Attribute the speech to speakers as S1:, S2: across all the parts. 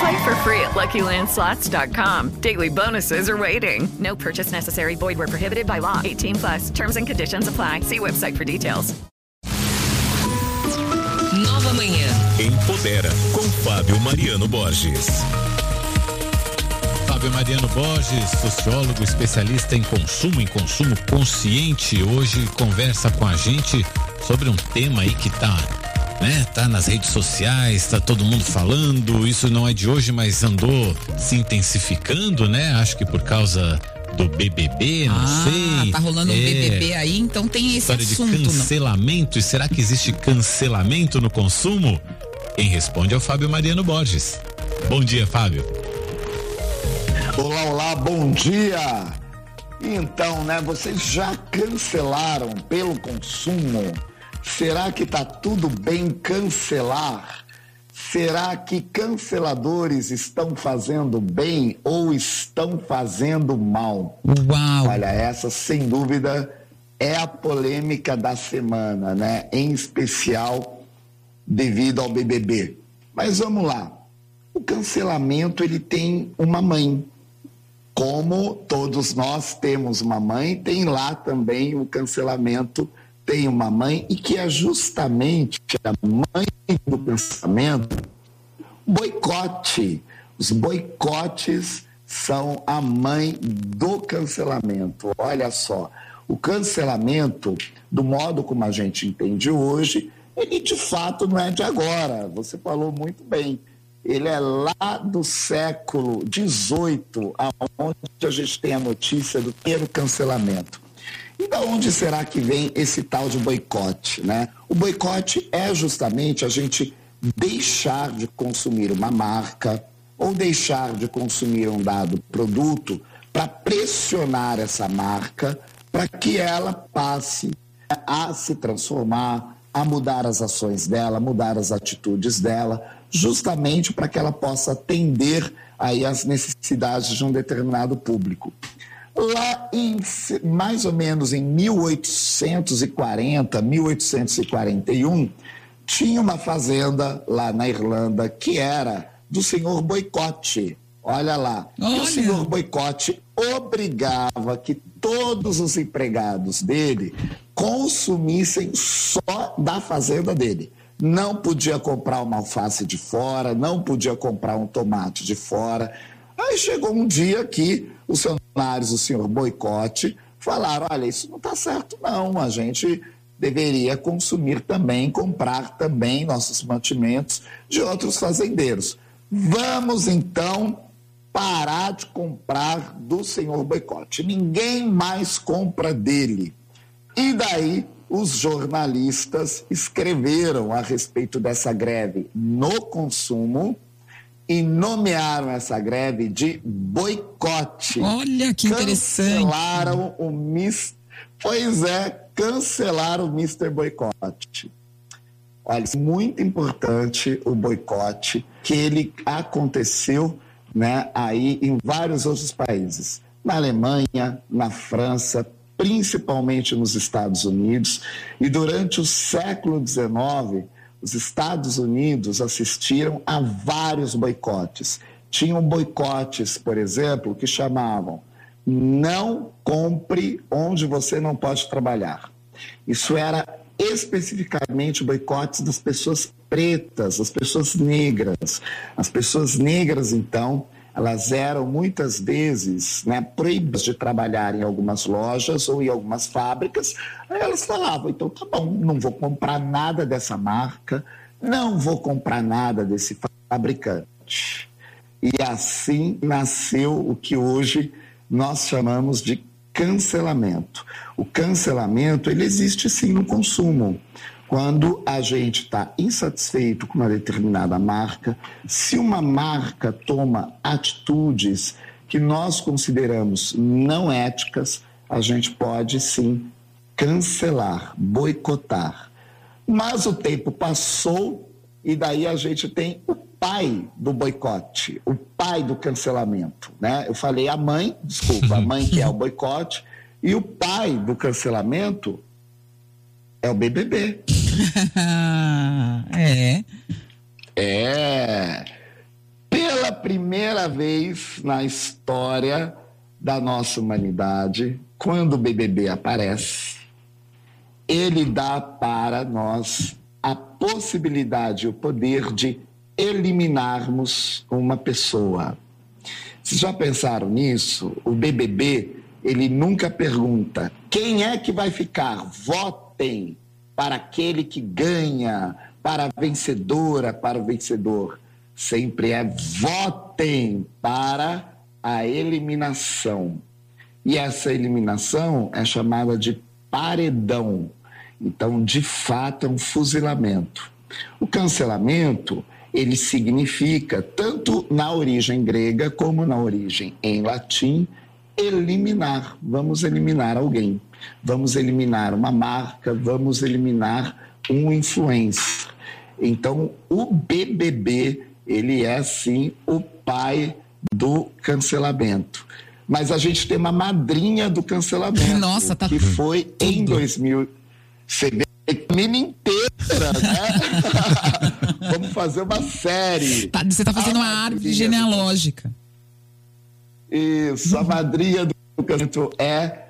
S1: Play for free at LuckyLandSlots.com. Daily bonuses are waiting. No purchase necessary. Void where prohibited by law. 18 plus. Terms and conditions apply. See website for details.
S2: Nova Manhã.
S3: Empodera com Fábio Mariano Borges.
S4: Fábio Mariano Borges, sociólogo especialista em consumo, em consumo consciente, hoje conversa com a gente sobre um tema aí que tá, né, tá nas redes sociais, tá todo mundo falando, isso não é de hoje, mas andou se intensificando, né? Acho que por causa do BBB, não
S2: ah,
S4: sei.
S2: tá rolando um
S4: É,
S2: BBB aí, então tem esse
S4: História
S2: assunto.
S4: de
S2: não?
S4: cancelamento, e será que existe cancelamento no consumo? Quem responde é o Fábio Mariano Borges. Bom dia, Fábio.
S5: Olá, olá, bom dia! Então, né, vocês já cancelaram pelo consumo? Será que tá tudo bem cancelar? Será que canceladores estão fazendo bem ou estão fazendo mal?
S2: Uau!
S5: Olha, essa sem dúvida é a polêmica da semana, né? Em especial devido ao BBB. Mas vamos lá. O cancelamento ele tem uma mãe. Como todos nós temos uma mãe, tem lá também o cancelamento tem uma mãe e que é justamente a mãe do cancelamento boicote. Os boicotes são a mãe do cancelamento. Olha só, o cancelamento, do modo como a gente entende hoje, ele de fato não é de agora. Você falou muito bem. Ele é lá do século XVIII, aonde a gente tem a notícia do primeiro cancelamento. E da onde será que vem esse tal de boicote, né? O boicote é justamente a gente deixar de consumir uma marca ou deixar de consumir um dado produto para pressionar essa marca para que ela passe a se transformar, a mudar as ações dela, mudar as atitudes dela, justamente para que ela possa atender aí às necessidades de um determinado público. Lá em mais ou menos em 1840, 1841, tinha uma fazenda lá na Irlanda que era do senhor Boicote. Olha lá. E o senhor Boicote obrigava que todos os empregados dele consumissem só da fazenda dele. Não podia comprar uma alface de fora, não podia comprar um tomate de fora. Aí chegou um dia que os funcionários do senhor Boicote falaram: olha, isso não está certo, não. A gente deveria consumir também, comprar também nossos mantimentos de outros fazendeiros. Vamos então parar de comprar do senhor Boicote. Ninguém mais compra dele. E daí os jornalistas escreveram a respeito dessa greve no consumo e nomearam essa greve de boicote.
S2: Olha que interessante.
S5: Cancelaram o Miss. Pois é, cancelaram o Mr. Boicote. Olha, é muito importante o boicote, que ele aconteceu né, aí em vários outros países. Na Alemanha, na França, principalmente nos Estados Unidos. E durante o século XIX, os Estados Unidos assistiram a vários boicotes. Tinham boicotes, por exemplo, que chamavam Não compre onde você não pode trabalhar. Isso era especificamente boicotes das pessoas pretas, das pessoas negras. As pessoas negras, então, elas eram muitas vezes né, proibidas de trabalhar em algumas lojas ou em algumas fábricas. Aí elas falavam: então tá bom, não vou comprar nada dessa marca, não vou comprar nada desse fabricante. E assim nasceu o que hoje nós chamamos de cancelamento. O cancelamento ele existe sim no consumo. Quando a gente está insatisfeito com uma determinada marca, se uma marca toma atitudes que nós consideramos não éticas, a gente pode sim cancelar, boicotar. Mas o tempo passou e daí a gente tem o pai do boicote, o pai do cancelamento, né? Eu falei a mãe, desculpa, a mãe que é o boicote e o pai do cancelamento é o BBB.
S2: é.
S5: É. Pela primeira vez na história da nossa humanidade, quando o BBB aparece, ele dá para nós a possibilidade, o poder de eliminarmos uma pessoa. Vocês já pensaram nisso? O BBB, ele nunca pergunta quem é que vai ficar. Votem para aquele que ganha, para a vencedora, para o vencedor. Sempre é votem para a eliminação. E essa eliminação é chamada de paredão. Então, de fato, é um fuzilamento. O cancelamento, ele significa, tanto na origem grega como na origem em latim, eliminar. Vamos eliminar alguém vamos eliminar uma marca, vamos eliminar um influencer. Então, o BBB, ele é sim o pai do cancelamento. Mas a gente tem uma madrinha do cancelamento.
S2: Nossa, tá
S5: Que foi tudo. em 2000. Você vê a mina inteira, né? Vamos fazer uma série.
S2: Tá, você está fazendo a uma árvore genealógica.
S5: Isso, a madrinha do cancelamento é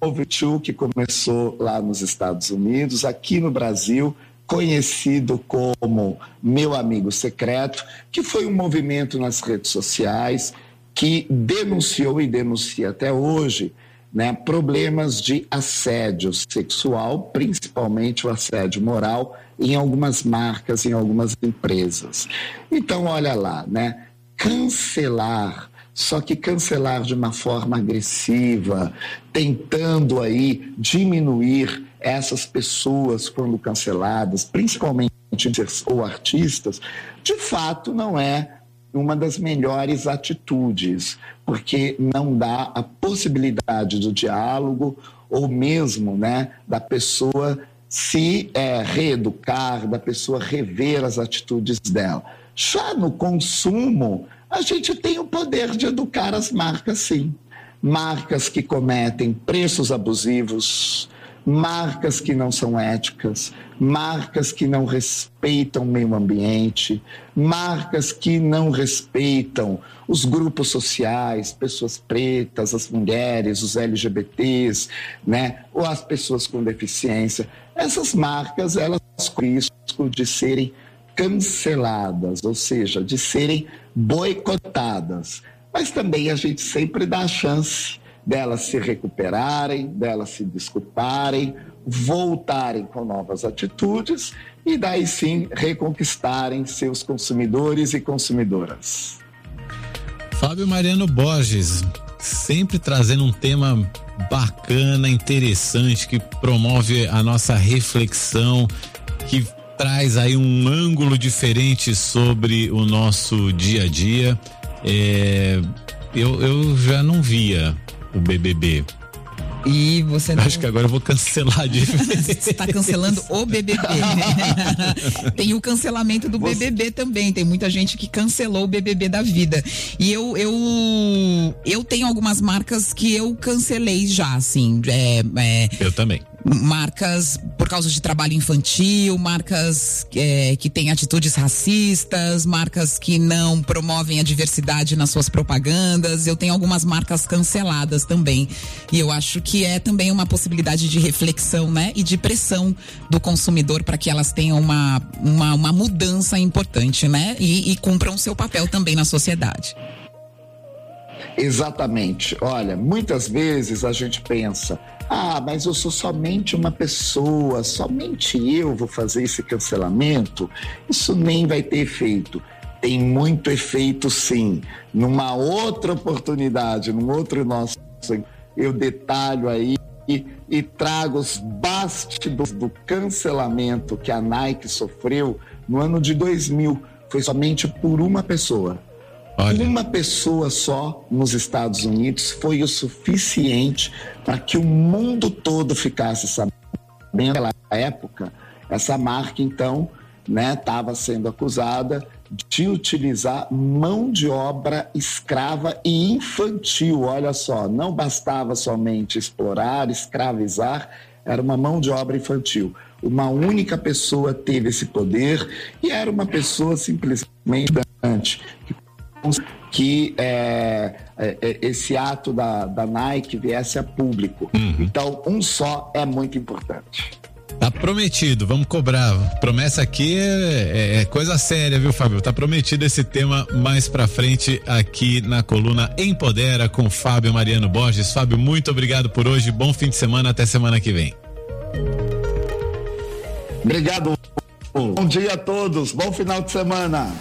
S5: o Move que começou lá nos Estados Unidos, aqui no Brasil, conhecido como Meu Amigo Secreto, que foi um movimento nas redes sociais que denunciou e denuncia até hoje né, problemas de assédio sexual, principalmente o assédio moral, em algumas marcas, em algumas empresas. Então, olha lá, né? Cancelar só que cancelar de uma forma agressiva, tentando aí diminuir essas pessoas quando canceladas, principalmente ou artistas, de fato não é uma das melhores atitudes, porque não dá a possibilidade do diálogo ou mesmo né, da pessoa se é, reeducar, da pessoa rever as atitudes dela. Já no consumo, a gente tem o poder de educar as marcas, sim. Marcas que cometem preços abusivos, marcas que não são éticas, marcas que não respeitam o meio ambiente, marcas que não respeitam os grupos sociais, pessoas pretas, as mulheres, os LGBTs, né, ou as pessoas com deficiência. Essas marcas, elas risco de serem canceladas, ou seja, de serem boicotadas. Mas também a gente sempre dá a chance delas se recuperarem, delas se desculparem, voltarem com novas atitudes e daí sim reconquistarem seus consumidores e consumidoras.
S4: Fábio Mariano Borges, sempre trazendo um tema bacana, interessante, que promove a nossa reflexão, que traz aí um ângulo diferente sobre o nosso dia a dia. É, eu, eu já não via o BBB.
S2: E você não...
S4: Acho que agora eu vou cancelar de
S2: Você está cancelando o BBB. Tem o cancelamento do BBB também. Tem muita gente que cancelou o BBB da vida. E eu eu eu tenho algumas marcas que eu cancelei já, assim. É, é...
S4: Eu também.
S2: Marcas por causa de trabalho infantil, marcas é, que têm atitudes racistas, marcas que não promovem a diversidade nas suas propagandas. Eu tenho algumas marcas canceladas também. E eu acho que é também uma possibilidade de reflexão, né? E de pressão do consumidor para que elas tenham uma, uma, uma mudança importante, né? E, e cumpram seu papel também na sociedade.
S5: Exatamente. Olha, muitas vezes a gente pensa, ah, mas eu sou somente uma pessoa, somente eu vou fazer esse cancelamento. Isso nem vai ter efeito. Tem muito efeito, sim. Numa outra oportunidade, num outro nosso, eu detalho aí e, e trago os bastidores do cancelamento que a Nike sofreu no ano de 2000. Foi somente por uma pessoa Olha. Uma pessoa só nos Estados Unidos foi o suficiente para que o mundo todo ficasse sabendo. Naquela época, essa marca, então, estava né, sendo acusada de utilizar mão de obra escrava e infantil. Olha só, não bastava somente explorar, escravizar, era uma mão de obra infantil. Uma única pessoa teve esse poder e era uma pessoa simplesmente que que é, é, é, esse ato da, da Nike viesse a público. Uhum. Então, um só é muito importante.
S4: Tá prometido, vamos cobrar. Promessa aqui é, é, é, coisa séria, viu, Fábio? Tá prometido esse tema mais pra frente aqui na coluna Empodera com Fábio Mariano Borges. Fábio, muito obrigado por hoje. Bom fim de semana, até semana que vem.
S5: Obrigado. Bom dia a todos. Bom final de semana.